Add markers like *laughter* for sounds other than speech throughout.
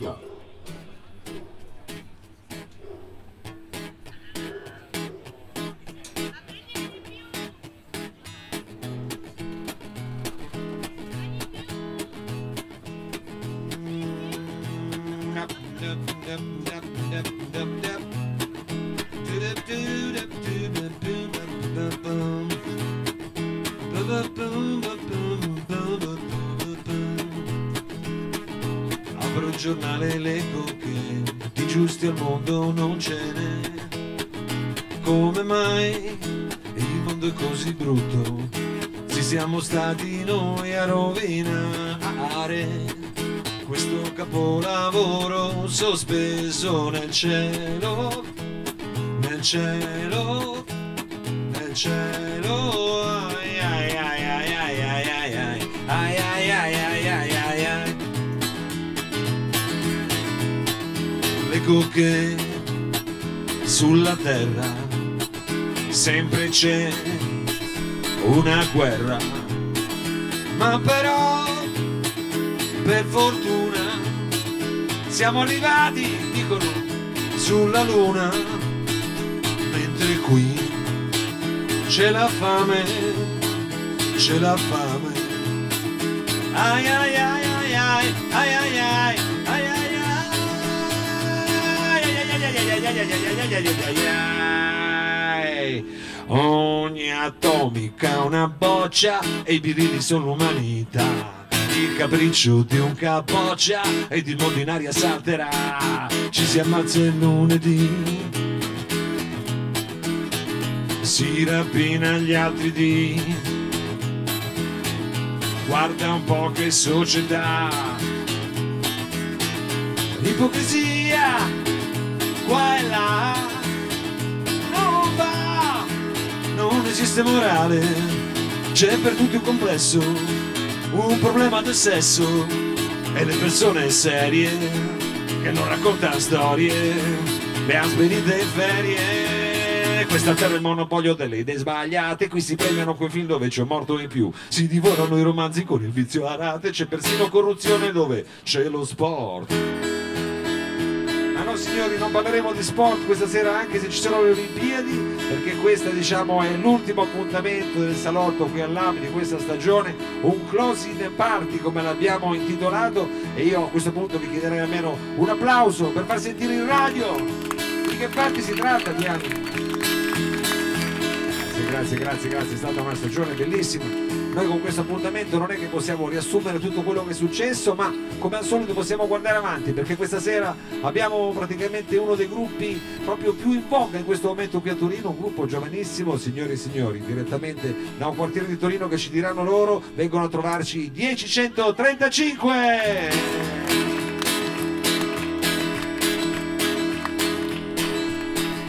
Yeah. Stati noi a rovinare questo capolavoro sospeso nel cielo, nel cielo, nel cielo. Ai ai ai ai ai ai ai ai ai ai ai ai ai ai ai Leggo che sulla terra sempre c'è una guerra, ma però per fortuna siamo arrivati, dicono, sulla luna, mentre qui c'è la fame, c'è la fame. Ai ai ai ai ai ai ai ai ai ai ai Ogni atomica una boccia e i birilli sono umanità. Il capriccio di un capoccia ed il mondo in aria salterà. Ci si ammazza il lunedì. Si rapina gli altri dì. Guarda un po' che società. Ipocrisia qua e là non esiste morale, c'è per tutti un complesso, un problema del sesso. E le persone serie che non raccontano storie, le han spedite ferie. Questa terra è il monopolio delle idee sbagliate, qui si premiano quei film dove c'è morto in più, si divorano i romanzi con il vizio a rate, c'è persino corruzione dove c'è lo sport. Signori, non parleremo di sport questa sera anche se ci sono le Olimpiadi, perché questa diciamo è l'ultimo appuntamento del salotto qui all'AMI di questa stagione, un closing party come l'abbiamo intitolato e io a questo punto vi chiederei almeno un applauso per far sentire in radio di che party si tratta di. Grazie, grazie, grazie, grazie, è stata una stagione bellissima. Noi con questo appuntamento non è che possiamo riassumere tutto quello che è successo, ma come al solito possiamo guardare avanti, perché questa sera abbiamo praticamente uno dei gruppi proprio più in voga in questo momento qui a Torino, un gruppo giovanissimo, signori e signori, direttamente da un quartiere di Torino che ci diranno loro, vengono a trovarci 1035!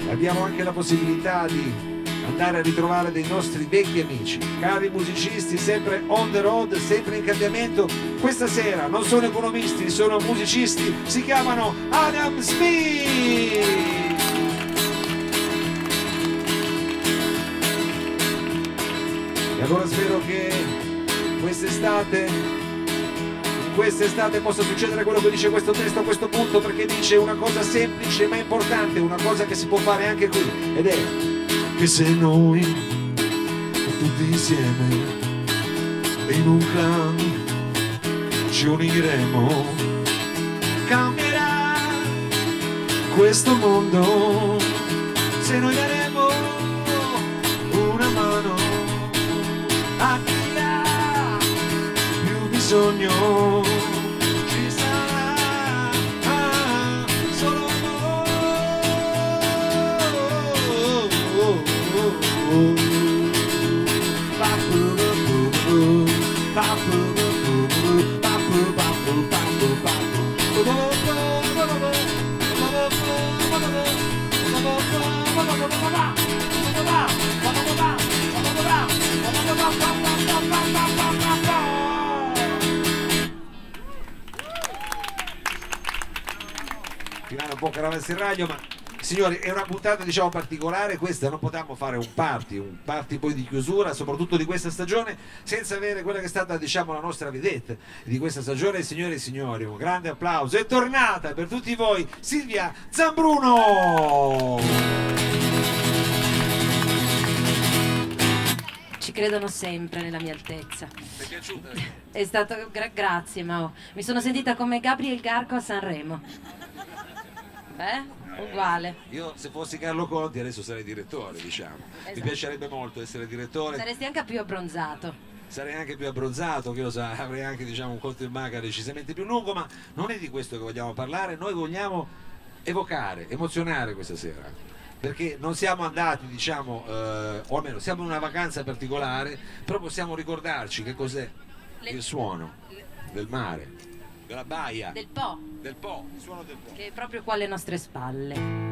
Abbiamo anche la possibilità di andare a ritrovare dei nostri vecchi amici, cari musicisti, sempre on the road, sempre in cambiamento. Questa sera non sono economisti, sono musicisti, si chiamano Adam Smith. E allora spero che quest'estate quest'estate possa succedere quello che dice questo testo a questo punto perché dice una cosa semplice ma importante, una cosa che si può fare anche qui ed è che se noi tutti insieme in un clan ci uniremo. Cambierà questo mondo se noi daremo una mano a chi ha sogno ci In radio, ma signori, è una puntata diciamo particolare, questa non potevamo fare un party, un party poi di chiusura, soprattutto di questa stagione, senza avere quella che è stata diciamo la nostra vedette di questa stagione, signore e signori, un grande applauso. È tornata per tutti voi Silvia Zambruno! Ci credono sempre nella mia altezza. Ti è piaciuta? È stato gra- grazie Mao. Mi sono sentita come Gabriel Garco a Sanremo. Eh? Uguale. Io se fossi Carlo Conti adesso sarei direttore, diciamo. Mi Esatto. piacerebbe molto essere direttore. Saresti anche più abbronzato. sarei anche più abbronzato, che lo sa, avrei anche diciamo, un conto in banca decisamente più lungo, ma non è di questo che vogliamo parlare, noi vogliamo evocare, emozionare questa sera. Perché non siamo andati, diciamo, eh, o almeno siamo in una vacanza particolare, però possiamo ricordarci che cos'è Le- il suono del mare, della baia, Del Po, del Po, il suono del Po. che è proprio qua alle nostre spalle.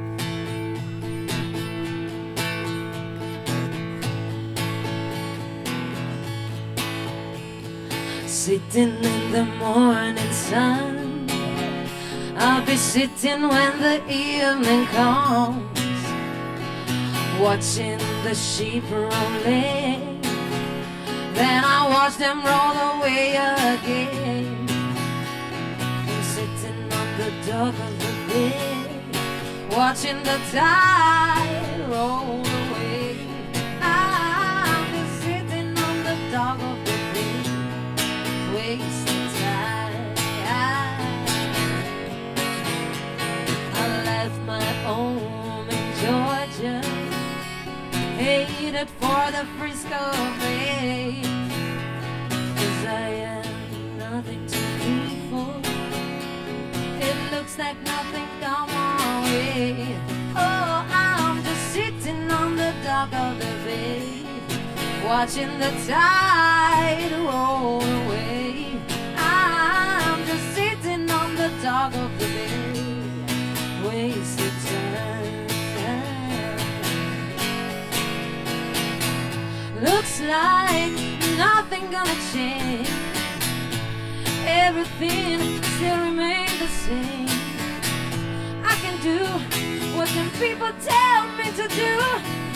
Sitting in the morning sun, I'll be sitting when the evening comes, watching the sheep roll in. Then I watch them roll away again. On the bay, watching the tide roll away. I'm just sitting on the dock of the bay, wasting time. I left my home in Georgia, headed for the Frisco Bay. Cause I have nothing looks like nothing come my way. Oh, I'm just sitting on the dock of the bay, watching the tide roll away. I'm just sitting on the dock of the bay, wasting time. Looks like nothing gonna change. Everything still remains the same. Can do what some people tell me to do.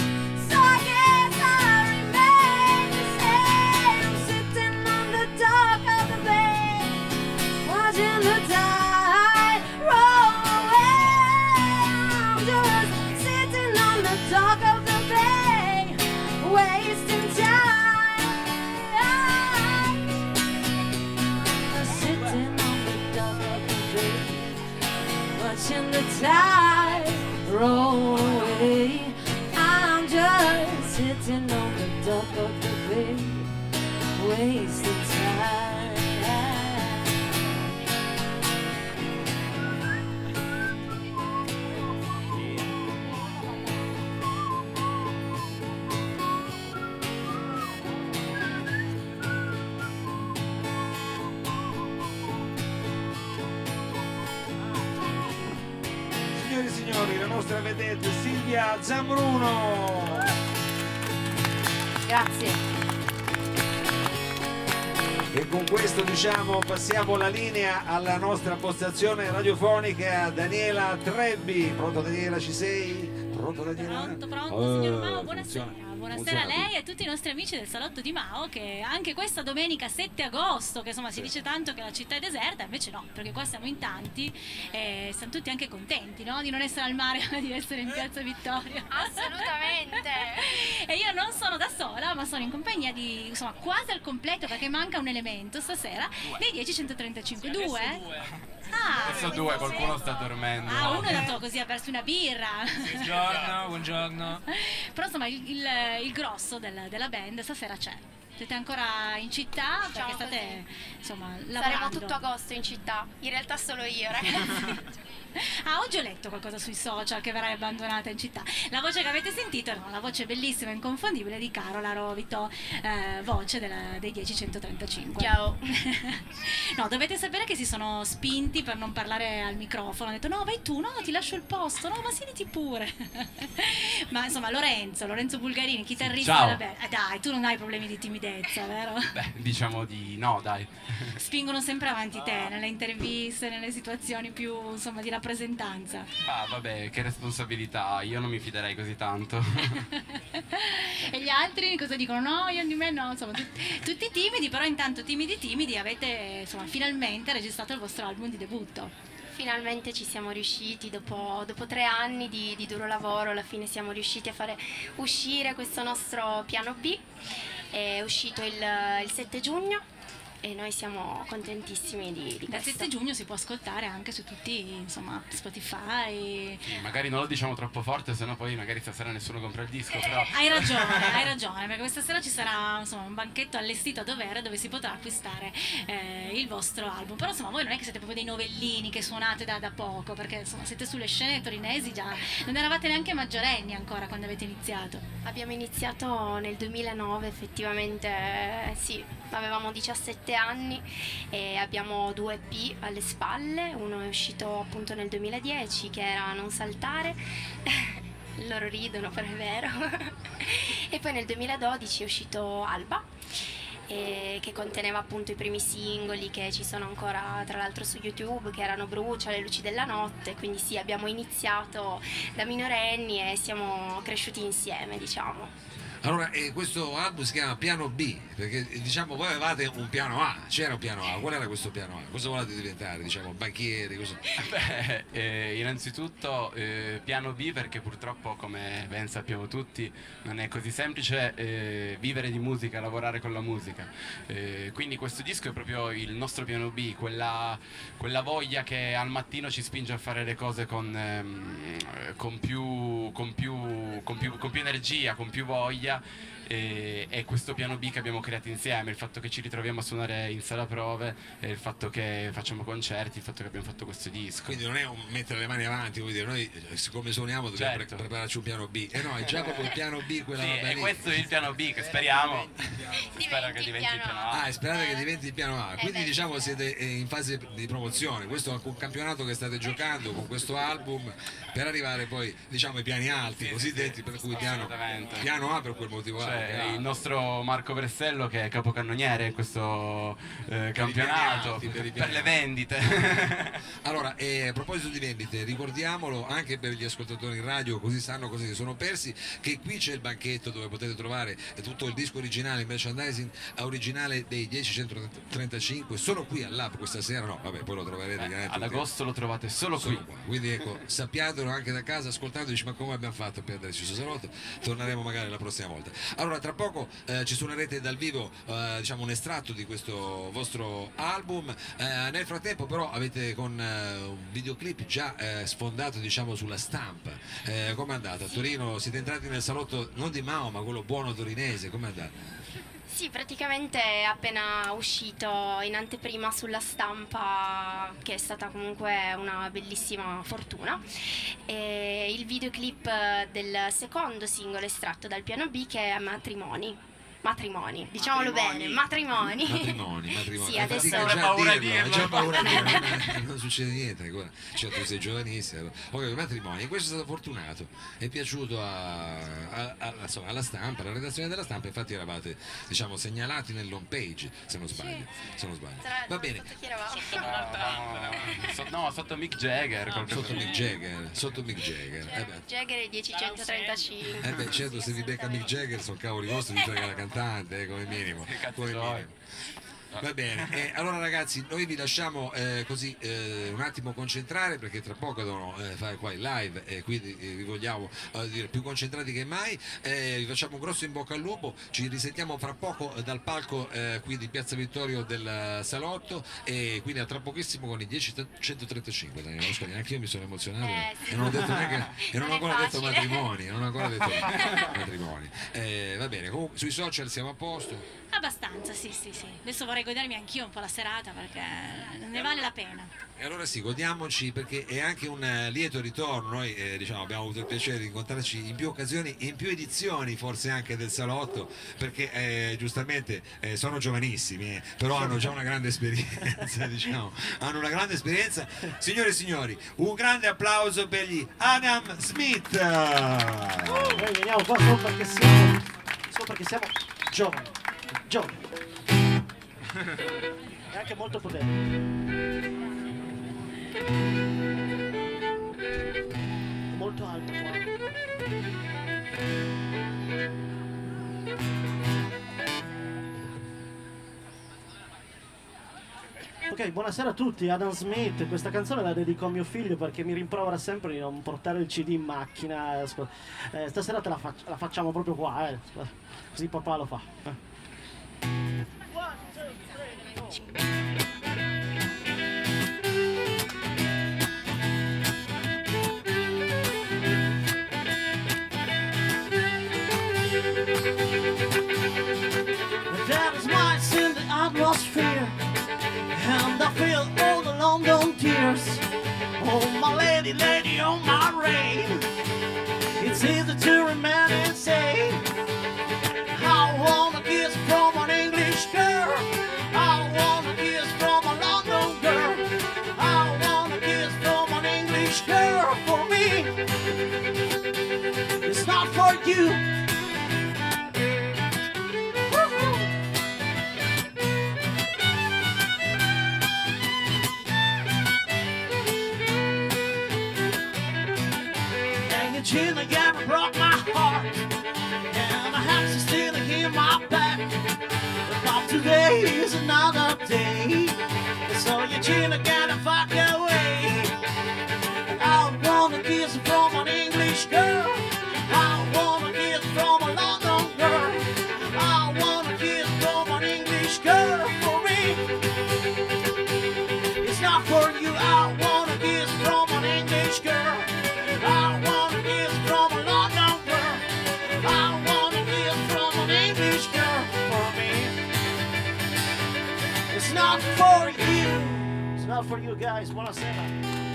Watching the tide roll away. I'm just sitting on the dock of the bay, wasting Zambruno. Grazie. E con questo diciamo passiamo la linea alla nostra postazione radiofonica Daniela Trebbi. Pronto Daniela, ci sei? Pronto Daniela? Pronto, pronto, Eh, signor Mao, buonasera. funziona. Buonasera a lei e a tutti i nostri amici del salotto di Mao che anche questa domenica 7 agosto, che insomma si dice tanto che la città è deserta, invece no, perché qua siamo in tanti e siamo tutti anche contenti no? di non essere al mare *laughs* ma di essere in piazza Vittoria. Assolutamente. *laughs* E io non sono da sola, ma sono in compagnia di insomma quasi al completo perché manca un elemento stasera dei 10135 due. Ah, Adesso due, qualcuno sta dormendo. Ah, uno è andato così a bersi una birra. Buongiorno, buongiorno. Però insomma il, il- il grosso del- della band stasera c'è. Siete ancora in città Diciamo perché state così. insomma Saremo lavorando. tutto agosto in città. In realtà solo io, *laughs* ragazzi. Ah, oggi ho letto qualcosa sui social che verrai abbandonata in città. La voce che avete sentito, no, la voce bellissima e inconfondibile di Carola Rovito, eh, voce della- dei 10135. Ciao. *laughs* No, dovete sapere che si sono spinti per non parlare al microfono. Hanno detto no, vai tu, no, ti lascio il posto, no, ma siediti pure. *laughs* ma insomma, Lorenzo, Lorenzo Bulgarini, chitarrista Ciao. band. Eh, dai, tu non hai problemi di timidezza, vero? *laughs* Beh, diciamo di no, dai. Spingono sempre avanti te nelle interviste, nelle situazioni più insomma di rappresentanza. Ah, vabbè, che responsabilità, io non mi fiderei così tanto. *laughs* e gli altri cosa dicono? No, io di me no, insomma, tut- tutti timidi, però intanto timidi timidi avete insomma finalmente registrato il vostro album di debutto. Finalmente ci siamo riusciti, dopo, dopo tre anni di, di duro lavoro, alla fine siamo riusciti a fare uscire questo nostro piano B. È uscito il, il 7 giugno e noi siamo contentissimi di, di Dal questo. 7 giugno si può ascoltare anche su tutti, insomma, Spotify. Sì, magari non lo diciamo troppo forte, sennò poi magari stasera nessuno compra il disco, però... Hai ragione, hai ragione, perché questa sera ci sarà insomma, un banchetto allestito a dovere dove si potrà acquistare eh, il vostro album. Però insomma voi non è che siete proprio dei novellini che suonate da, da poco, perché insomma siete sulle scene torinesi già, non eravate neanche maggiorenni ancora quando avete iniziato. Abbiamo iniziato nel 2009, effettivamente eh, sì, avevamo 17 anni e abbiamo due EP alle spalle, uno è uscito appunto nel 2010 che era Non saltare, *laughs* loro ridono però è vero, *laughs* e poi nel 2012 è uscito Alba. che conteneva appunto i primi singoli che ci sono ancora tra l'altro su YouTube che erano Brucia, Le luci della notte. Quindi sì abbiamo iniziato da minorenni e siamo cresciuti insieme diciamo Allora, eh, questo album si chiama Piano B, perché eh, diciamo voi avevate un piano A, c'era un piano A, qual era questo piano A? Cosa volete diventare? Diciamo, banchieri, cosa? *laughs* Beh, eh, innanzitutto eh, piano B perché purtroppo come ben sappiamo tutti non è così semplice eh, vivere di musica, lavorare con la musica. Eh, quindi questo disco è proprio il nostro piano B, quella, quella voglia che al mattino ci spinge a fare le cose con, ehm, con, più, con, più, con, più, con più energia, con più voglia. E, e questo piano B che abbiamo creato insieme, il fatto che ci ritroviamo a suonare in sala prove, e il fatto che facciamo concerti, il fatto che abbiamo fatto questo disco. Quindi non è un mettere le mani avanti, vuol dire, noi eh, siccome suoniamo dobbiamo Certo. pre- prepararci un piano B. E no, è già proprio il piano B quella Sì, roba e lì. questo è il piano B che speriamo *laughs* spero che diventi il piano A. Ah, sperate che diventi il piano A. Eh Quindi diciamo sì. siete eh, in fase di promozione. Questo è un campionato che state giocando con questo album per arrivare poi diciamo ai piani alti, cosiddetti, per cui piano, piano A per quel motivo Cioè, il nostro Marco Bressello che è capocannoniere in questo eh, campionato per per le vendite. *laughs* Allora, eh, a proposito di vendite, ricordiamolo anche per gli ascoltatori in radio, così sanno cosa si sono persi, che qui c'è il banchetto dove potete trovare tutto il disco originale, il merchandising originale dei 10135, solo qui al Lab questa sera, no, vabbè, poi lo troverete Eh, ad agosto lo trovate solo qui. Solo qua. Quindi ecco, *laughs* sappiatelo anche da casa, ascoltando, dici ma come abbiamo fatto a perderci questo salotto? Torneremo magari la prossima volta. Allora, tra poco eh, ci suonerete dal vivo eh, diciamo un estratto di questo vostro album. Eh, nel frattempo però avete con eh, un videoclip già eh, sfondato diciamo sulla stampa. Eh, com'è andata? A Torino siete entrati nel salotto non di Mao ma quello buono torinese, com'è andata? Sì, praticamente è appena uscito in anteprima sulla stampa, che è stata comunque una bellissima fortuna. E il videoclip del secondo singolo estratto dal piano B che è Matrimoni. Matrimoni, diciamolo bene, matrimoni. Matrimoni, matrimoni. Sì, adesso a paura a dirlo, già paura a dirlo, *laughs* non, non succede niente ancora. Cioè, tu sei giovanissimo. Ok, matrimoni, questo è stato fortunato, è piaciuto a- a- a- insomma, alla stampa, alla redazione della stampa, infatti eravate diciamo segnalati nell'home page, se non sbaglio. Se non sbaglio. Tra- Va bene. sotto? *laughs* No, so- no, sotto Mick Jagger. qualcosa Sotto del- Mick Jagger, sotto Mick Jagger. Eh beh, Jagger e 1035. eh beh, certo, se vi becca Mick Jagger sono cavoli vostri, vi frega la cantante, eh, come minimo. Che cazzo Come minimo. Va bene, eh, allora ragazzi noi vi lasciamo eh, così eh, un attimo concentrare perché tra poco devono eh, fare qua il live e quindi eh, vi vogliamo eh, dire più concentrati che mai, Eh, vi facciamo un grosso in bocca al lupo, ci risentiamo fra poco eh, dal palco eh, qui di Piazza Vittorio del eh, Salotto. E quindi a tra pochissimo con i 10.135 Daniele Mosconi, anche io mi sono emozionato. Eh, sì. e non ho detto neanche e non, Non ancora detto matrimoni, non ho ancora detto *laughs* matrimoni. Eh, va bene, comunque sui social siamo a posto. Abbastanza, sì, sì, sì. Adesso vorrei godermi anch'io un po' la serata perché ne vale la pena. E allora sì, godiamoci perché è anche un eh, lieto ritorno. Noi eh, diciamo, abbiamo avuto il piacere di incontrarci in più occasioni, in più edizioni forse anche del salotto, perché eh, giustamente eh, sono giovanissimi, eh, però hanno già una grande esperienza, *laughs* diciamo, hanno una grande esperienza. Signore e signori, un grande applauso per gli Adam Smith. Noi veniamo qua solo perché siamo, solo perché siamo giovani, giovani. E anche molto potenti. Molto alto. Ok, buonasera a tutti, Adam Smith, questa canzone la dedico a mio figlio perché mi rimprovera sempre di non portare il CD in macchina. Ascol- eh, stasera te la, fac- la facciamo proprio qua, eh. così papà lo fa. eh. It's easy to remain insane. I want you. And your chin again broke my heart. And I have to still in my back. But today is another day. So your chin again and fuck away Not for you guys Buonasera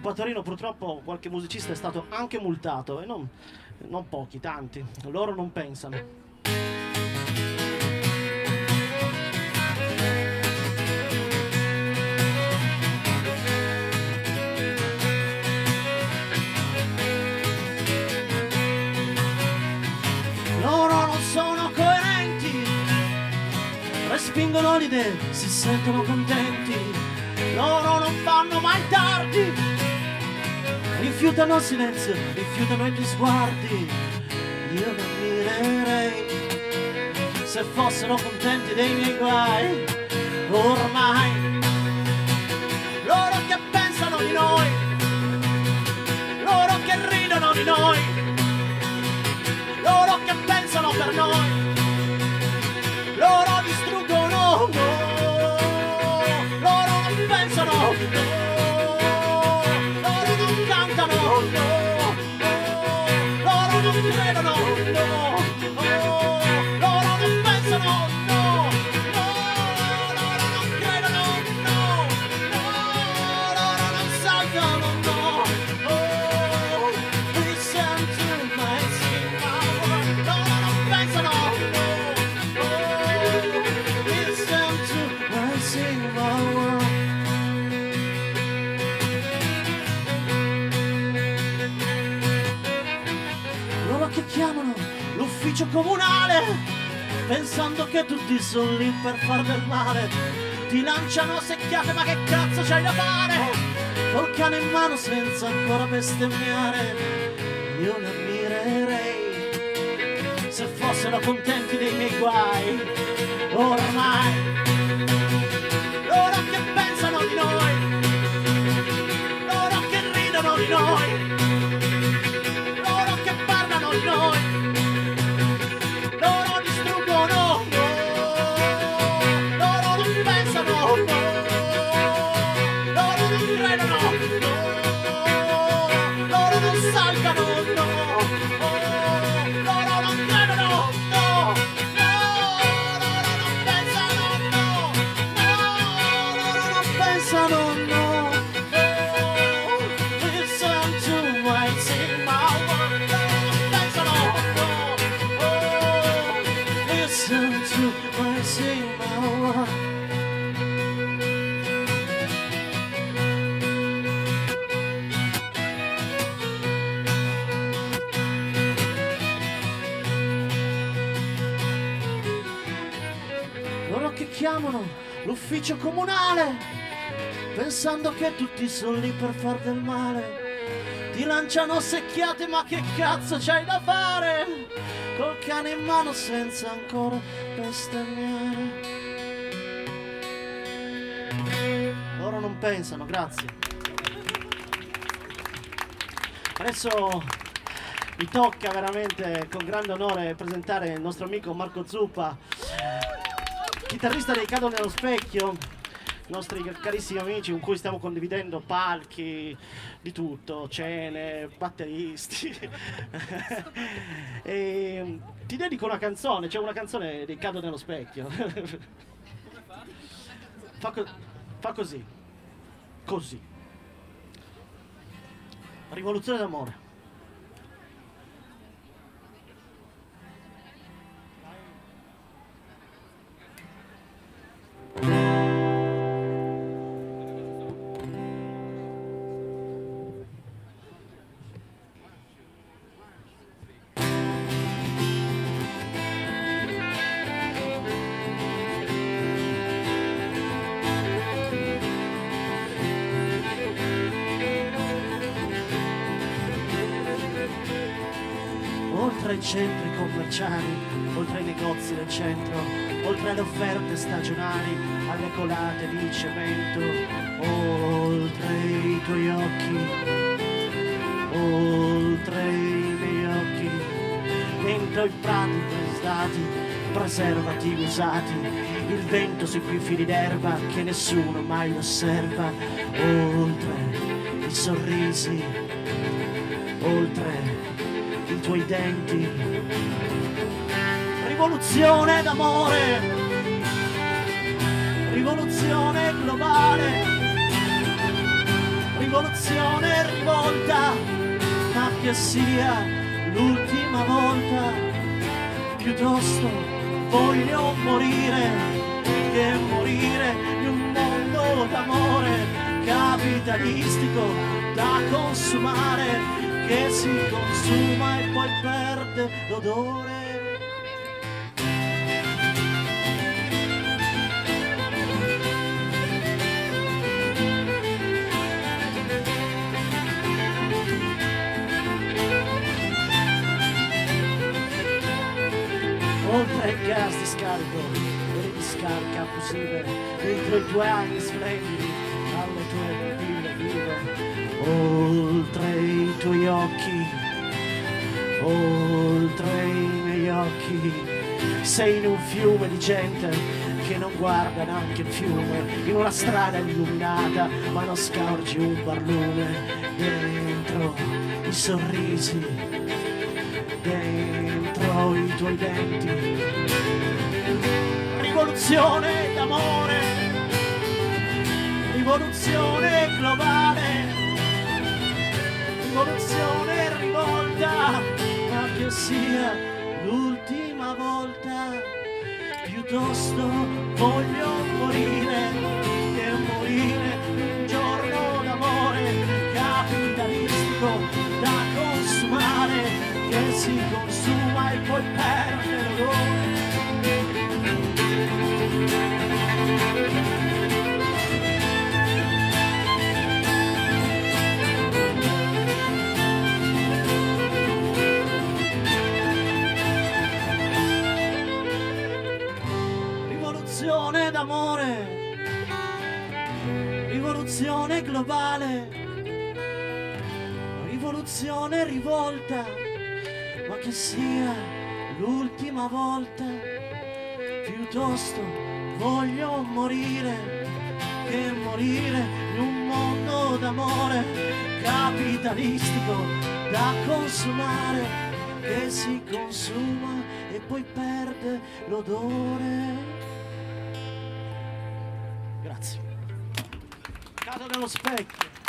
Qua a purtroppo qualche musicista è stato anche multato e non, non pochi, tanti. Loro non pensano. Respingono l'idea, si sentono contenti. Loro non fanno mai tardi, rifiutano il silenzio, rifiutano i tuoi sguardi. Io li ammirerei se fossero contenti dei miei guai. Ormai loro che pensano di noi, loro che ridono di noi, loro che pensano per noi, distruggono noi, comunale pensando che tutti sono lì per far del male ti lanciano secchiate ma che cazzo c'hai da fare? Col cane in mano senza ancora bestemmiare io li ammirerei. Se fossero contenti dei miei guai ormai l'ufficio comunale, pensando che tutti sono lì per far del male. Ti lanciano secchiate, ma che cazzo c'hai da fare? Col cane in mano senza ancora bestemmiare. Loro non pensano, grazie. Adesso mi tocca veramente con grande onore presentare il nostro amico Marco Zuppa, chitarrista dei Cado nello Specchio, nostri carissimi amici con cui stiamo condividendo palchi, di tutto, cene, batteristi. *laughs* e ti dedico una canzone, c'è una canzone dei Cado nello Specchio. *laughs* fa, co- fa così, così. Rivoluzione d'amore. Centri commerciali, oltre ai negozi del centro, oltre alle offerte stagionali, alle colate di cemento, oltre i tuoi occhi, oltre i miei occhi, dentro i prati prestati, preservativi usati, il vento sui quei fili d'erba che nessuno mai osserva, oltre i sorrisi, oltre tuoi denti. Rivoluzione d'amore, rivoluzione globale, rivoluzione rivolta, ma che sia l'ultima volta, piuttosto voglio morire che morire in un mondo d'amore capitalistico da consumare che si consuma e poi perde l'odore. Oltre il gas di scarico e le discariche abusive, dentro i tuoi anni splendidi, alle tue pupille vive, oltre i tuoi occhi, oltre i miei occhi, sei in un fiume di gente che non guarda neanche il fiume, in una strada illuminata, ma non scorgi un barlume, dentro i sorrisi, dentro i tuoi denti. Rivoluzione d'amore, rivoluzione globale, rivoluzione rivolta, ma che sia l'ultima volta, piuttosto voglio morire che morire un giorno d'amore capitalistico da consumare, che si consuma e poi perde l'odore. dell'amore, rivoluzione globale, rivoluzione rivolta, ma che sia l'ultima volta, piuttosto voglio morire. Che morire in un mondo d'amore capitalistico da consumare, che si consuma e poi perde l'odore. Dá um.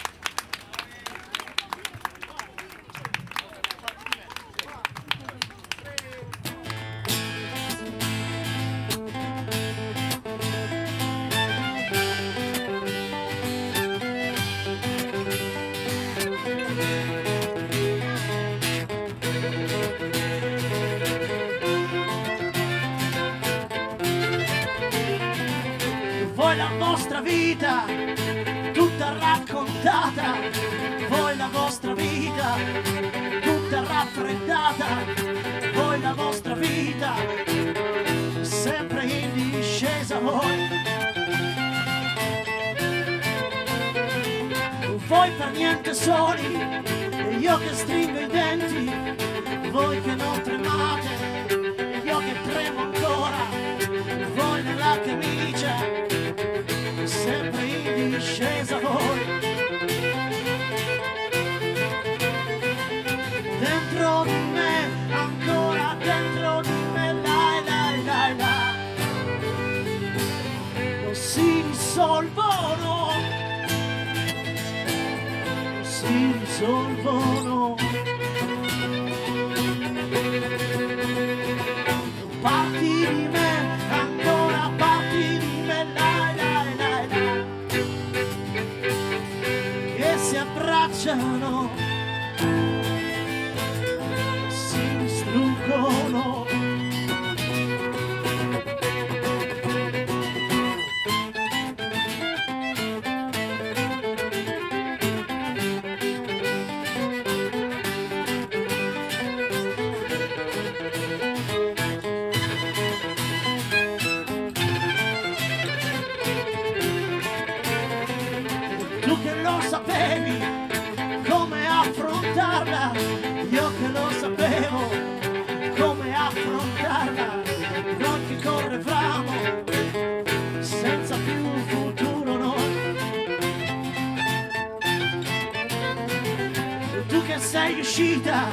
uscita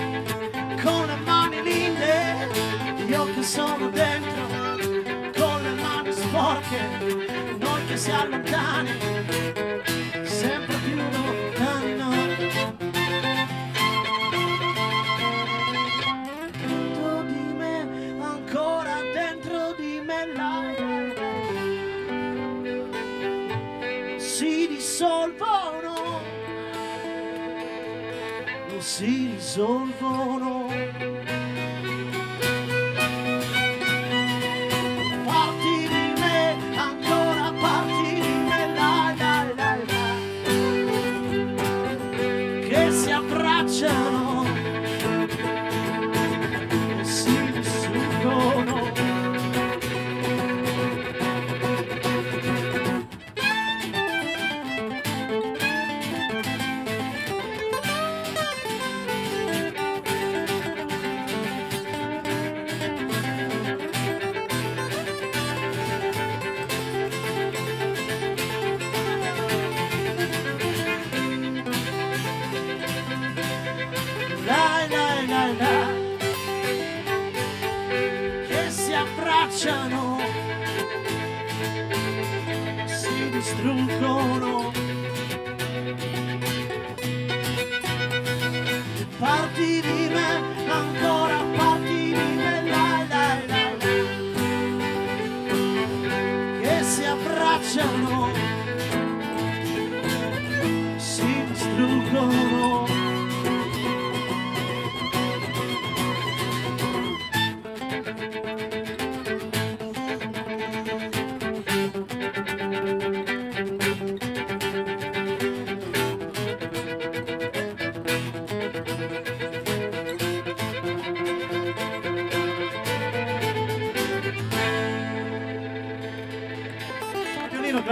con le mani linde, io che sono dentro con le mani sporche, noi che si allontani.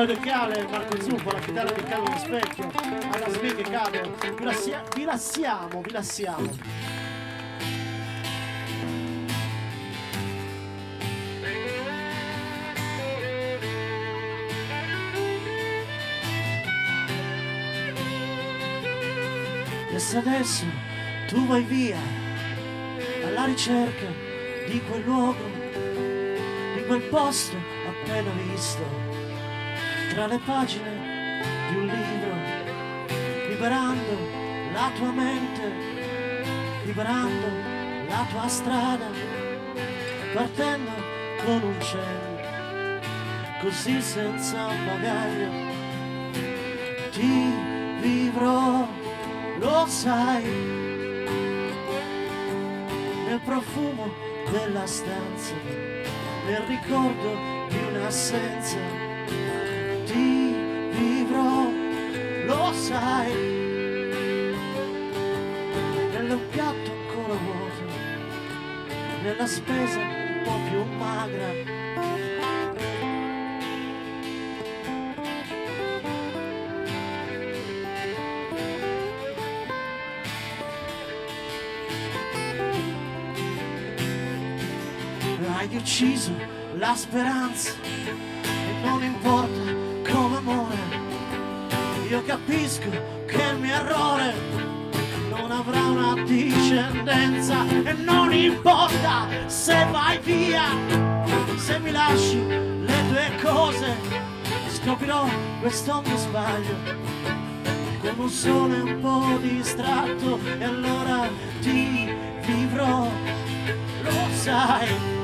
del Viale, Marco Zuppo, alla chitarra di Carlo Specchio, alla sveglia Cado. Vi, lassia- vi lassiamo, vi lassiamo. E se adesso tu vai via alla ricerca di quel luogo, di quel posto appena visto tra le pagine di un libro, liberando la tua mente, liberando la tua strada, partendo con un cielo, così senza un bagaglio. Ti vivrò, lo sai, nel profumo della stanza, nel ricordo di un'assenza, sai, nello piatto ancora vuoto, nella spesa un po' più magra. hai ucciso la speranza e non importa come amore io capisco che il mio errore non avrà una discendenza e non importa se vai via. Se mi lasci le tue cose scoprirò questo mio sbaglio. Con un sole un po' distratto e allora ti vivrò. Lo sai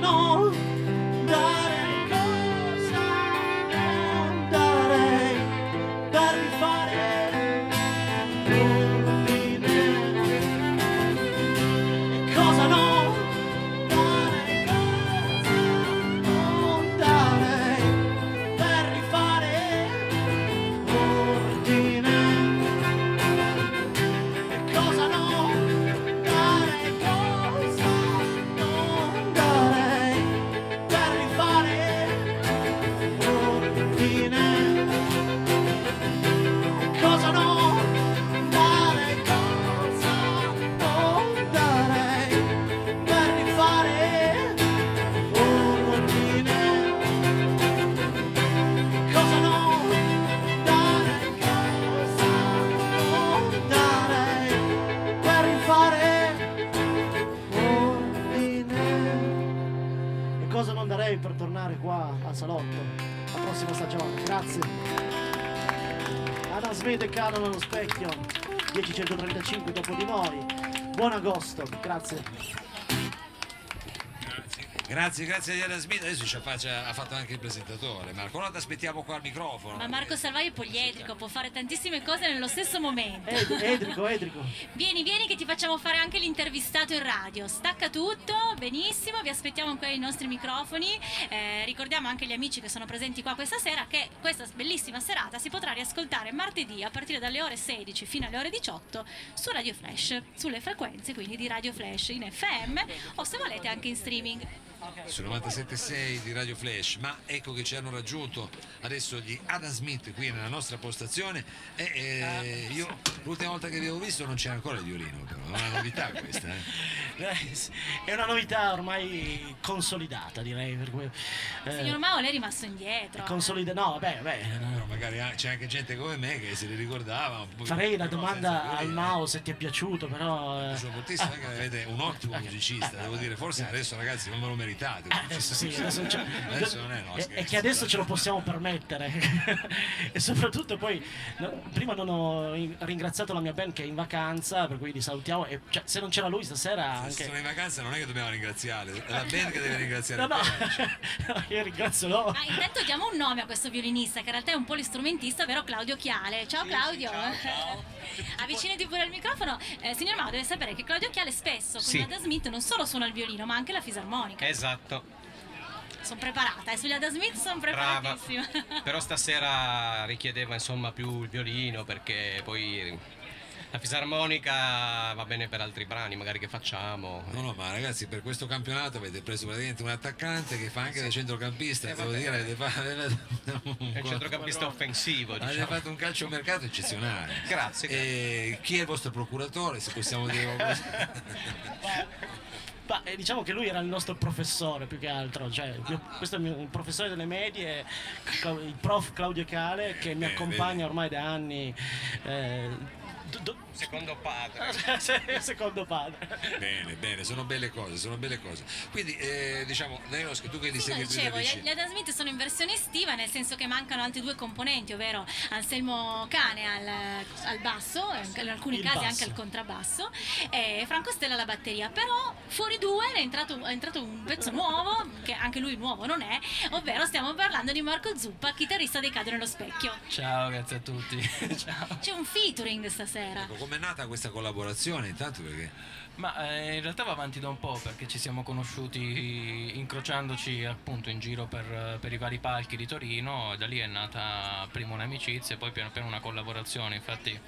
e cosa cosa non darei per tornare qua al salotto la prossima stagione. Grazie. Adam Smith e cadono allo specchio. 1035 dopo di noi. Buon agosto. Grazie Grazie, grazie di Adam Smith. Adesso ci faccia- ha fatto anche il presentatore. Marco, allora ti aspettiamo qua al microfono. Ma Marco Salvai è poliedrico, può fare tantissime cose nello stesso momento. Ed- Edrico Edrico Vieni, vieni che ti facciamo fare anche l'intervistato in radio. Stacca tutto, benissimo, vi aspettiamo qui ai nostri microfoni. Eh, ricordiamo anche agli amici che sono presenti qua questa sera che questa bellissima serata si potrà riascoltare martedì a partire dalle ore 16 fino alle ore 18 su Radio Flash, sulle frequenze quindi di Radio Flash in FM o se volete anche in streaming. Su 97.6 di Radio Flash, ma ecco che ci hanno raggiunto adesso gli Adam Smith qui nella nostra postazione e eh, io l'ultima volta che vi avevo visto non c'era ancora il violino, però è una novità questa. Eh. *laughs* Eh, è una novità ormai consolidata direi per cui, eh, Signor Mao, lei è rimasto indietro. eh. consolida no vabbè vabbè Però magari ah, c'è anche gente come me che se li ricordava. farei la domanda al. Mao se ti è piaciuto però eh, Sono moltissimo che avete un ottimo *laughs* musicista, devo dire, forse adesso ragazzi non ve lo meritate. Eh, *laughs* adesso sì, adesso, ce- Adesso non è, no, e- e, scherzo, che adesso ce lo possiamo permettere. *laughs* e soprattutto poi, no, prima non ho in- ringraziato la mia band che è in vacanza, per cui li salutiamo. E, cioè, se non c'era lui stasera Se sono anche... in vacanza non è che dobbiamo ringraziare, è la band che deve ringraziare No, no, te. *laughs* io ringrazio loro. Ah, intanto diamo un nome a questo violinista che in realtà è un polistrumentista, ovvero Claudio Chiale. Ciao Claudio. Avvicinati pure al microfono. Eh, signor Mao, deve sapere che Claudio Chiale spesso con Sì. Adam Smith non solo suona il violino, ma anche la fisarmonica. Esatto. Sono preparata, e sugli Ada Smith sono Brava. preparatissima. *laughs* Però stasera richiedeva insomma più il violino perché poi la fisarmonica va bene per altri brani magari che facciamo. No, no, ma ragazzi, per questo campionato avete preso praticamente un attaccante che fa anche da centrocampista. Eh, devo dire, avete fa- È un centrocampista offensivo, Avete diciamo. fatto un calcio mercato eccezionale. Grazie, E chi è il vostro procuratore, se possiamo dire *laughs* *laughs* Ma, eh, diciamo che lui era il nostro professore più che altro, cioè, mio- questo è il, mio, professore delle medie, il prof Claudio Cale che mi Bene, accompagna ormai da anni. eh, do- Secondo padre. *laughs* secondo padre. Bene, bene, sono belle cose, sono belle cose. Quindi, eh, diciamo, Neoschi, tu che li Sì, no, segui più dicevo, gli Adam Smith sono in versione estiva, nel senso che mancano altri due componenti, ovvero Anselmo Cane al, al basso, in alcuni Il casi basso. anche al contrabbasso, e Franco Stella alla batteria. Però fuori due è entrato, è entrato un pezzo nuovo, che anche lui nuovo non è, ovvero stiamo parlando di Marco Zuppa, chitarrista dei Cade nello Specchio. Ciao, grazie a tutti. *laughs* Ciao. C'è un featuring stasera. Ecco, com'è nata questa collaborazione? Intanto perché Ma eh, in realtà va avanti da un po' perché ci siamo conosciuti incrociandoci appunto in giro per, per i vari palchi di Torino e da lì è nata prima un'amicizia e poi piano piano una collaborazione. Infatti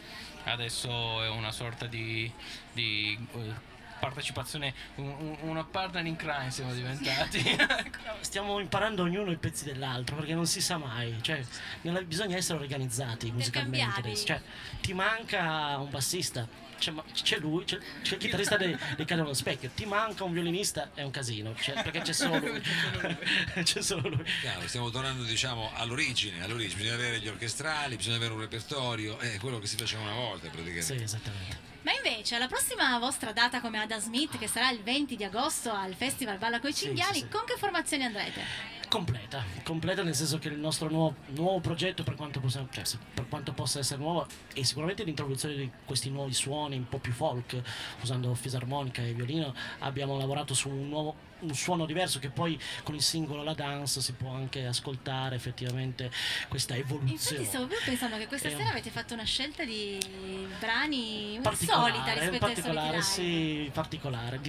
adesso è una sorta di, di, eh, partecipazione, un- un- una partner in crime siamo diventati. *laughs* Stiamo imparando ognuno i pezzi dell'altro perché non si sa mai, cioè, nella- bisogna essere organizzati musicalmente. Cioè, ti manca un bassista, c'è, c'è lui, c'è, c'è il chitarrista dei, dei Cade nello Specchio, ti manca un violinista, è un casino, cioè, perché c'è solo lui. *laughs* *laughs* c'è solo lui. chiaro, stiamo tornando diciamo all'origine, all'origine, bisogna avere gli orchestrali, bisogna avere un repertorio, è quello che si faceva una volta praticamente. Sì, esattamente. Ma invece, la prossima vostra data come Ada Smith, che sarà il 20 di agosto al Festival Balla coi Sì, Cinghiali, sì, sì. con che formazione andrete? Completa, completa nel senso che il nostro nuovo, nuovo progetto per quanto, possiamo- cioè, per quanto possa essere nuovo è sicuramente l'introduzione di questi nuovi suoni un po' più folk usando fisarmonica e violino abbiamo lavorato su un nuovo un suono diverso che poi con il singolo La Dance si può anche ascoltare effettivamente questa evoluzione Infatti stavo proprio pensando che questa È un- sera avete fatto una scelta di brani un po' particolare, solita rispetto ai soliti live. sì, particolare.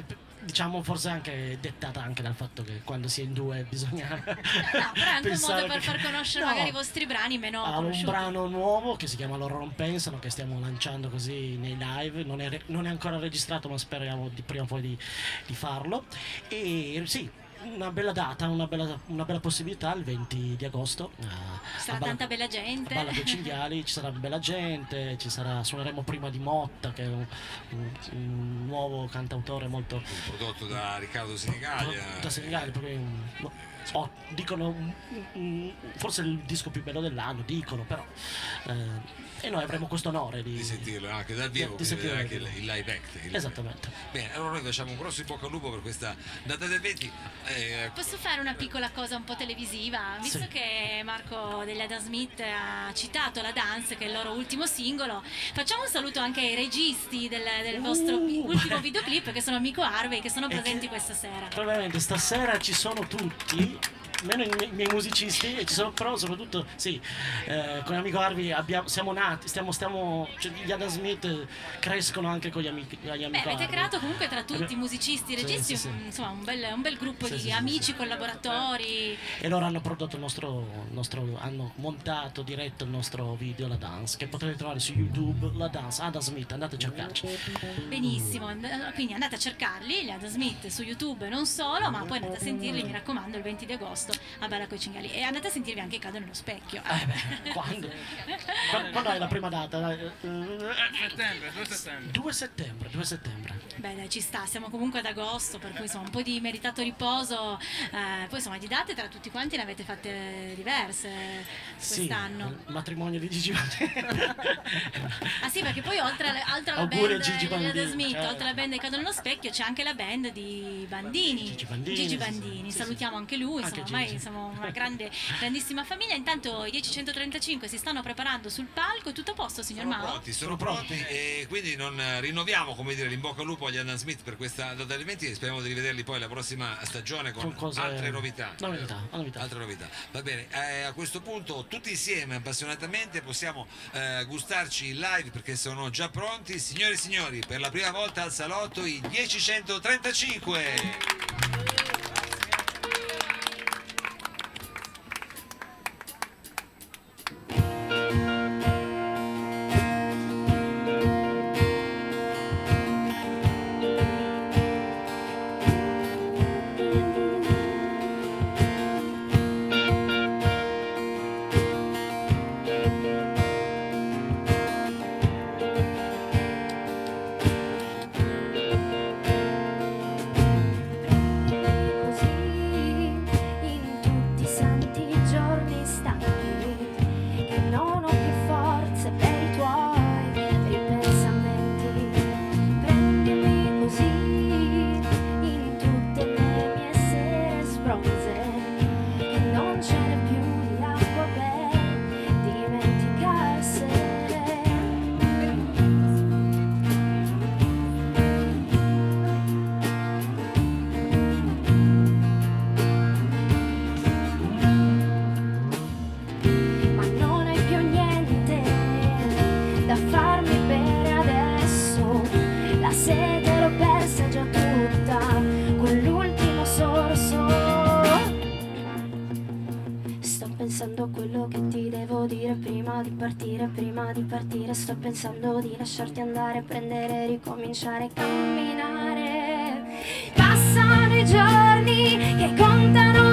Diciamo forse anche dettata anche dal fatto che quando si è in due bisogna No, però è anche un modo per far conoscere No, magari i vostri brani meno ha un brano nuovo che si chiama Loro non pensano che stiamo lanciando così nei live. Non è, re- non è ancora registrato ma speriamo di prima o poi di, di farlo. E sì una bella data, una bella, una bella possibilità il 20 di agosto. Ci sarà a Balla- tanta bella gente. Balla dei Cinghiali ci sarà bella gente, ci sarà, suoneremo prima di Motta che è un, un- un nuovo cantautore molto Prodotto da Riccardo Senigallia. da Senigallia, proprio un- oh, dicono un- un- forse il disco più bello dell'anno, dicono però eh, e noi avremo questo onore di, di sentirlo anche dal vivo, di dal anche vivo. il, il live act. il- Esattamente. Bene, allora noi facciamo un grosso in bocca al lupo per questa data del 20. eh, Posso fare una piccola cosa un po' televisiva? Visto Sì. che Marco degli Adam Smith ha citato la Dance, che è il loro ultimo singolo, facciamo un saluto anche ai registi del, del vostro Uh, ultimo beh. videoclip, che sono Amico Harvey, che sono presenti che- questa sera. Probabilmente stasera ci sono tutti, meno i, miei- i miei musicisti, ci sono, però soprattutto, sì, eh, con l'amico Harvey abbiamo- siamo nati, stiamo, stiamo, cioè, gli Adam Smith crescono anche con gli amici. Gli amico Beh, avete Harvey. creato comunque tra tutti, musicisti, Sì, registi, sì, sì. un- insomma un bel, un bel gruppo Sì, di sì, sì, amici, sì. collaboratori. E loro hanno prodotto il nostro, nostro- hanno montato, diretto il nostro video, La Dance, che potete trovare su YouTube, La Dance, Adam Smith, andate a cercarci. Benissimo, and- quindi andate a cercarli, gli Adam Smith su YouTube non solo, ma poi andate a sentirli, mi raccomando, il 20 di agosto a Balla coi Cingali. E andate a sentirvi anche Cado nello specchio. Eh beh, quando? Quando, quando è la prima data? Eh, Settembre, 2 settembre. 2 settembre, 2 settembre. Beh dai ci sta, siamo comunque ad agosto, per cui insomma un po' di meritato riposo, eh, poi insomma di date tra tutti quanti ne avete fatte diverse Sì, quest'anno. il matrimonio di Gigi Ah sì, perché poi oltre, alle- oltre alla band Gigi Bandini, Smith, certo. oltre alla band dei Cado nello specchio, c'è anche la band di Bandini. Gigi Bandini, Gigi sì, Bandini. sì, Salutiamo anche lui, Anche insomma, ormai siamo una grande, grandissima famiglia. Intanto i 1035 si stanno preparando sul palco, è tutto a posto, signor sono Mao? pronti, sono pronti e quindi non eh, rinnoviamo come dire l'in bocca al lupo agli Adam Smith per questa data 20 e speriamo di rivederli poi la prossima stagione con, Con altre novità. novità, novità. Altre novità. Va bene, eh, a questo punto tutti insieme appassionatamente possiamo eh, gustarci in live perché sono già pronti. Signore e signori, per la prima volta al salotto i 1035. Prima di partire, prima di partire. Sto pensando di lasciarti andare, prendere, ricominciare camminare. Passano i giorni che contano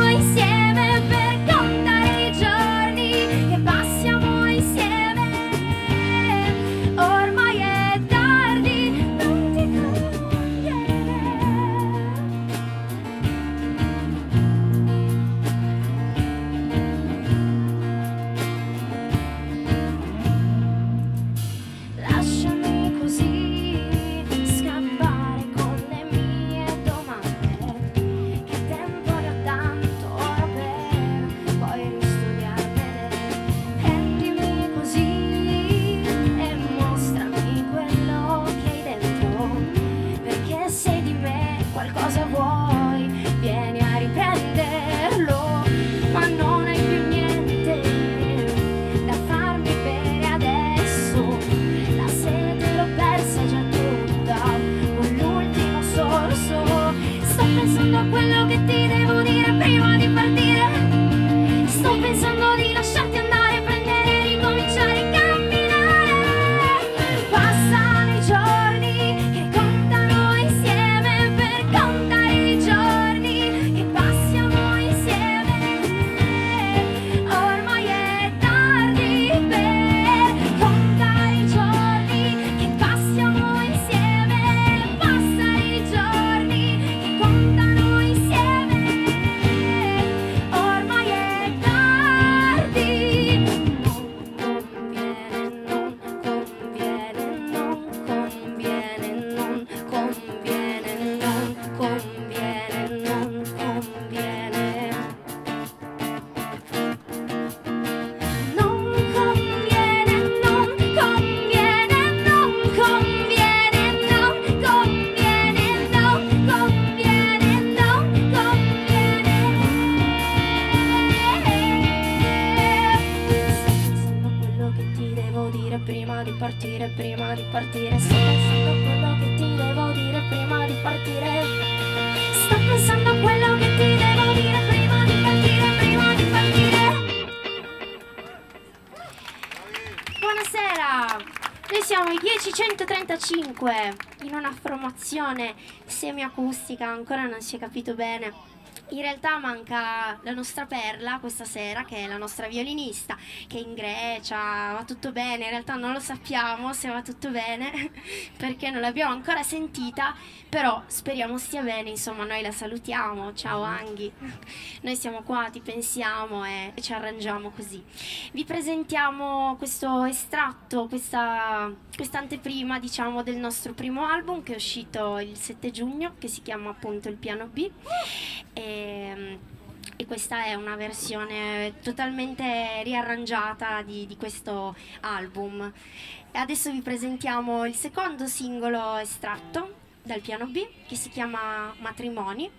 prima di partire, prima di partire. Sto pensando a quello che ti devo dire prima di partire. Sto pensando a quello che ti devo dire prima di partire, prima di partire. Buonasera! Noi siamo i 10135 in una formazione semiacustica, ancora non si è capito bene. In realtà manca la nostra Perla questa sera, che è la nostra violinista, che è in Grecia, va tutto bene, in realtà non lo sappiamo se va tutto bene, *laughs* perché non l'abbiamo ancora sentita, però speriamo stia bene, insomma noi la salutiamo, ciao Anghi, noi siamo qua, ti pensiamo e ci arrangiamo così. Vi presentiamo questo estratto, questa, anteprima diciamo del nostro primo album che è uscito il 7 giugno, che si chiama appunto Il Piano B. E, e questa è una versione totalmente riarrangiata di, di questo album. Adesso vi presentiamo il secondo singolo estratto dal piano B che si chiama Matrimoni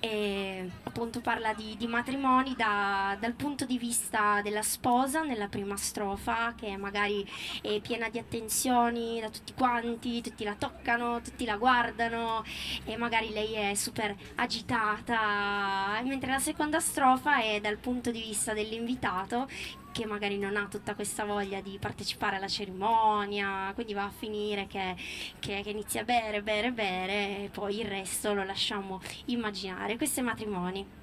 e appunto parla di, di matrimoni da- dal punto di vista della sposa nella prima strofa che magari è piena di attenzioni da tutti quanti, tutti la toccano, tutti la guardano e magari lei è super agitata, mentre la seconda strofa è dal punto di vista dell'invitato che magari non ha tutta questa voglia di partecipare alla cerimonia, quindi va a finire che, che- che inizia a bere, bere, bere e poi il resto lo lasciamo immaginare. Questo è matrimoni.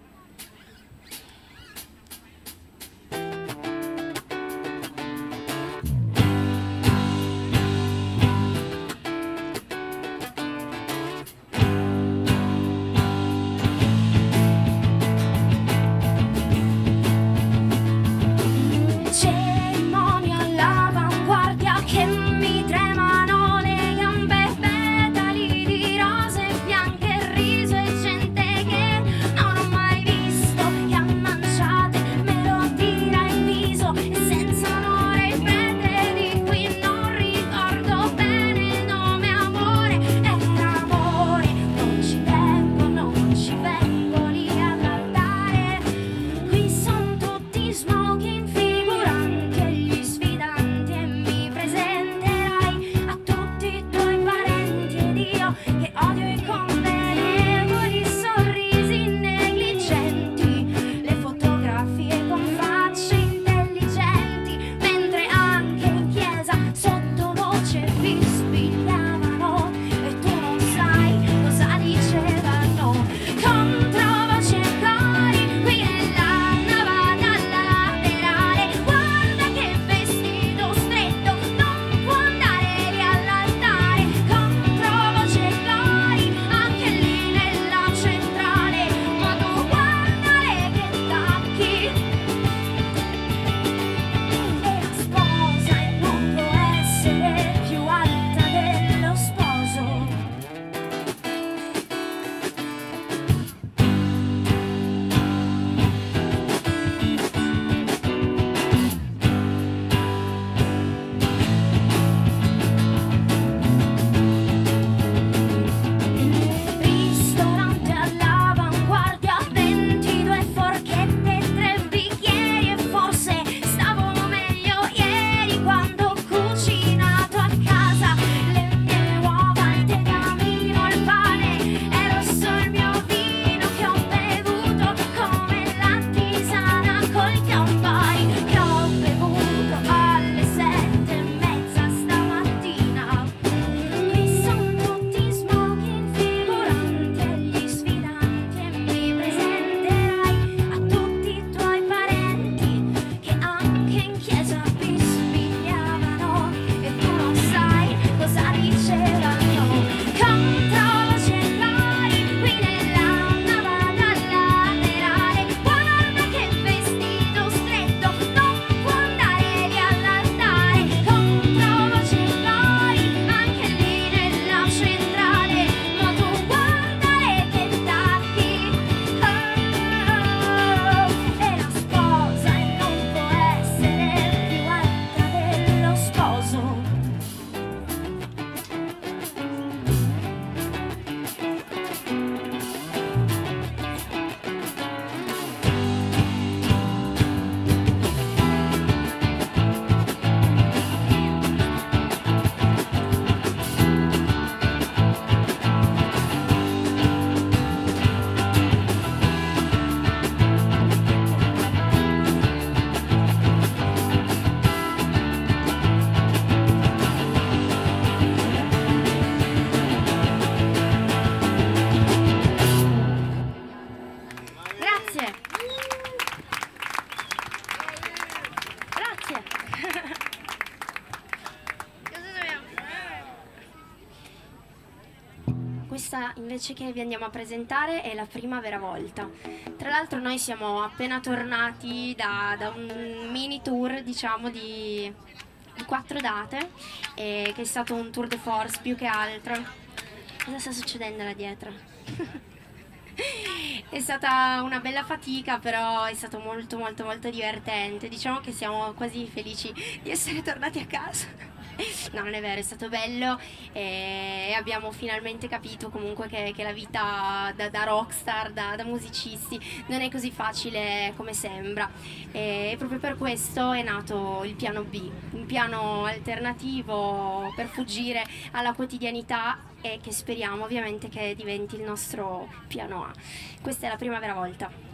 Invece che vi andiamo a presentare è la prima vera volta. Tra l'altro noi siamo appena tornati da, da un mini tour, diciamo, di, di quattro date, eh, che è stato un tour de force più che altro. Cosa sta succedendo là dietro? *laughs* È stata una bella fatica, però è stato molto molto molto divertente. Diciamo che siamo quasi felici di essere tornati a casa. *laughs* No, non è vero, è stato bello e abbiamo finalmente capito comunque che, che la vita da, da rockstar, da, da musicisti, non è così facile come sembra. E proprio per questo è nato il piano B, un piano alternativo per fuggire alla quotidianità e che speriamo ovviamente che diventi il nostro piano A. Questa è la prima vera volta.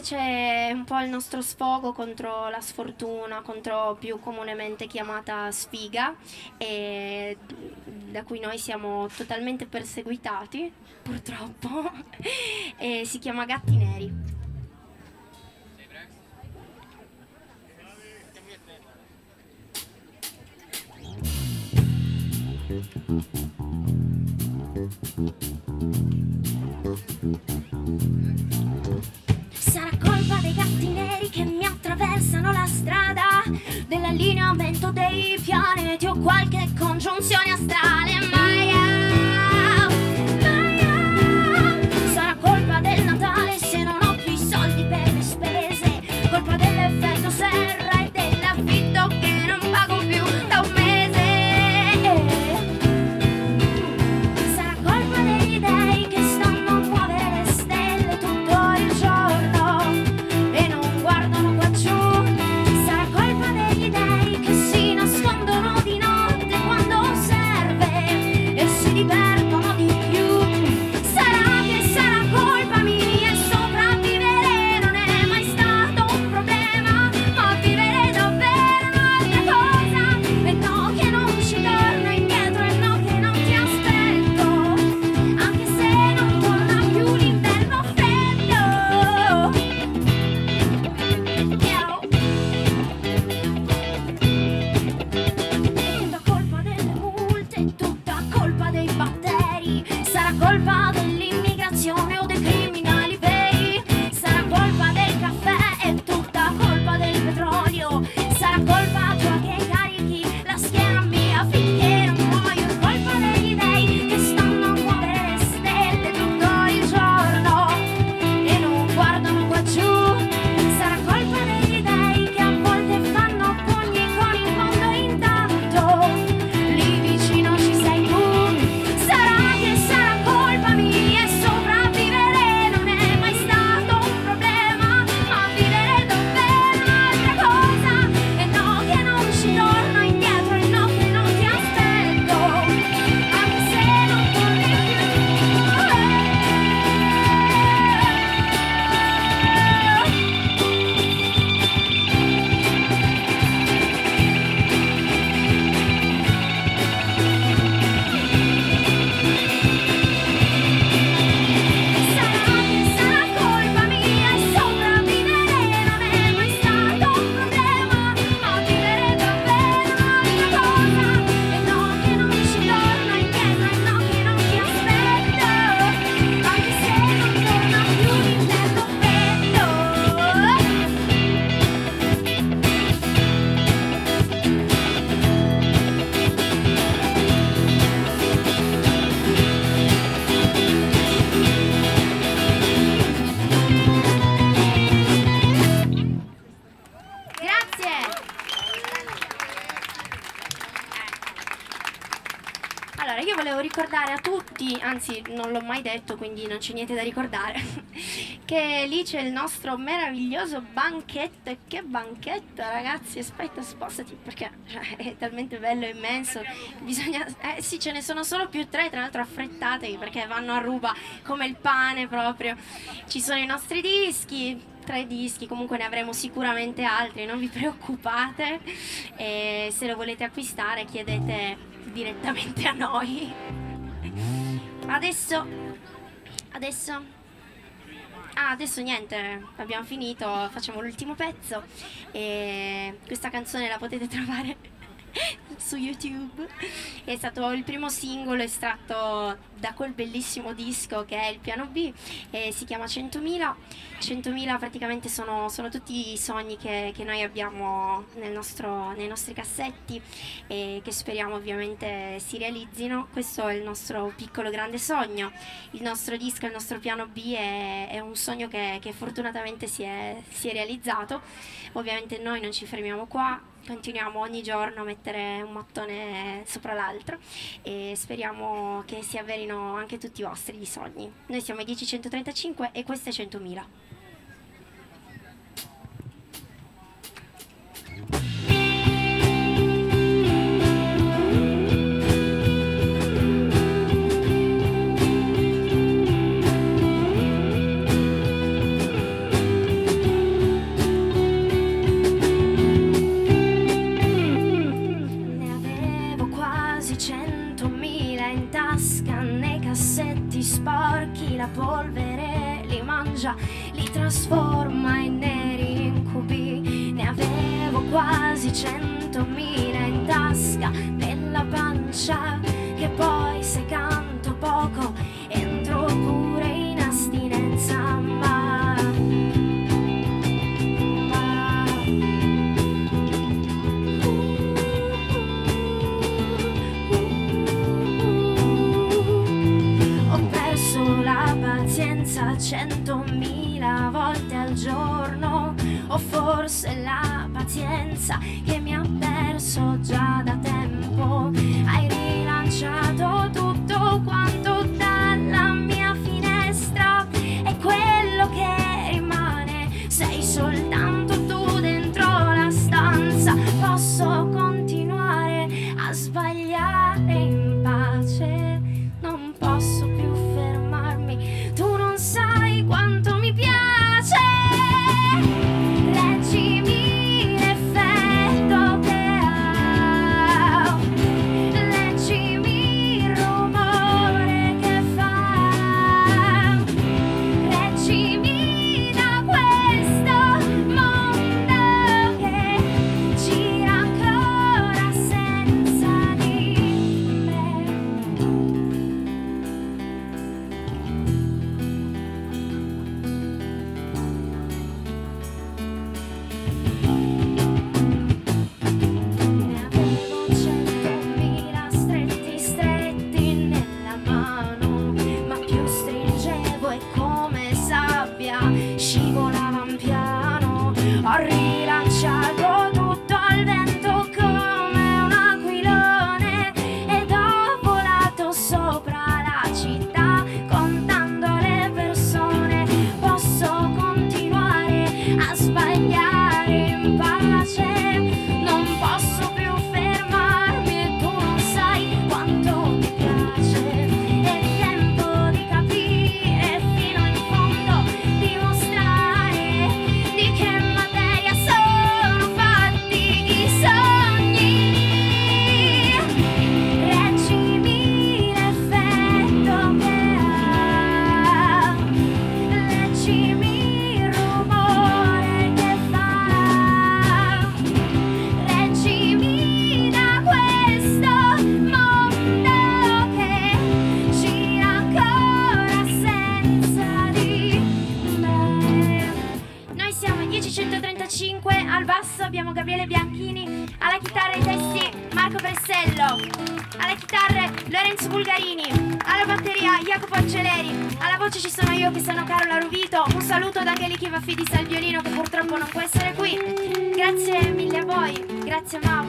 Invece un po' il nostro sfogo contro la sfortuna, contro più comunemente chiamata sfiga, da cui noi siamo totalmente perseguitati, purtroppo, *laughs* e si chiama Gatti Neri. Sarà che mi attraversano la strada. Dell'allineamento dei pianeti o qualche congiunzione astrale Maya, anzi non l'ho mai detto, quindi non c'è niente da ricordare, *laughs* che lì c'è il nostro meraviglioso banchetto. E che banchetto, ragazzi, aspetta, spostati, perché cioè, *laughs* è talmente bello e immenso. Bisogna... Eh sì, ce ne sono solo più tre, tra l'altro affrettatevi, perché vanno a ruba come il pane proprio. Ci sono i nostri dischi, tre dischi, comunque ne avremo sicuramente altri, non vi preoccupate. E se lo volete acquistare chiedete direttamente a noi. Adesso, adesso, ah, adesso niente, abbiamo finito, facciamo l'ultimo pezzo e questa canzone la potete trovare *laughs* su YouTube. È stato il primo singolo estratto da quel bellissimo disco che è il piano B e si chiama 100.000. 100.000 praticamente sono, sono tutti i sogni che, che noi abbiamo nostro- nei nostri cassetti e che speriamo ovviamente si realizzino. Questo è il nostro piccolo grande sogno. Il nostro disco, il nostro piano B è, è un sogno che, che fortunatamente si è, si è realizzato. Ovviamente noi non ci fermiamo qua, continuiamo ogni giorno a mettere un mattone sopra l'altro e speriamo che si avverino anche tutti i vostri sogni. Noi siamo i 10135 e questo è 100.000. sporchi, la polvere li mangia, li trasforma in neri incubi. Ne avevo quasi centomila in tasca, nella pancia, che poi se canto poco centomila volte al giorno. O forse la pazienza che mi ha perso già da tempo io che sono Carola Ruvito, un saluto da Angelichi Vaffidis al violino che purtroppo non può essere qui. Grazie mille a voi, grazie Mauro.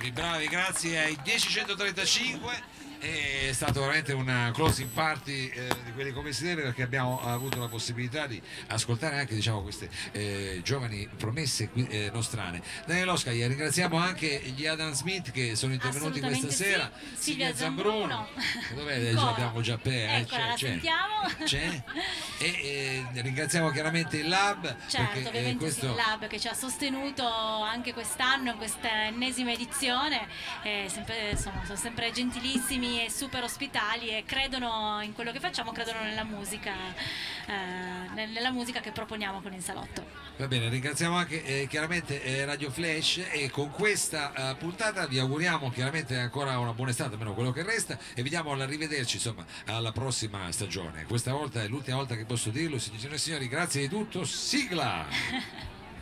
bravi, bravi, grazie ai 1035. E è stato veramente una closing party eh, di quelli come si deve perché abbiamo avuto la possibilità di ascoltare anche diciamo, queste eh, giovani promesse eh, nostrane. Daniele Oscaia, ringraziamo anche gli Adam Smith che sono intervenuti questa Assolutamente sera. sì. Silvia Zambruno. *laughs* Dov'è? Già Ancora. abbiamo già pe- eh, Eccola, c'è, c'è. C'è? *laughs* E eh, ringraziamo chiaramente il Lab Certo, perché eh, questo sì, il Lab che ci ha sostenuto anche quest'anno in questa ennesima edizione, eh, sempre- insomma, sono sempre gentilissimi e super ospitali e credono in quello che facciamo, credono nella musica, eh, nel- nella musica che proponiamo con il salotto. Va bene, ringraziamo anche eh, chiaramente eh, Radio Flash e con questa eh, puntata vi auguriamo chiaramente ancora una buona estate, almeno quello che resta, e vi diamo arrivederci insomma alla prossima stagione. Questa volta è l'ultima volta che posso dirlo, signore e signori, grazie di tutto, sigla! *laughs*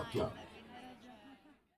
Il salotto.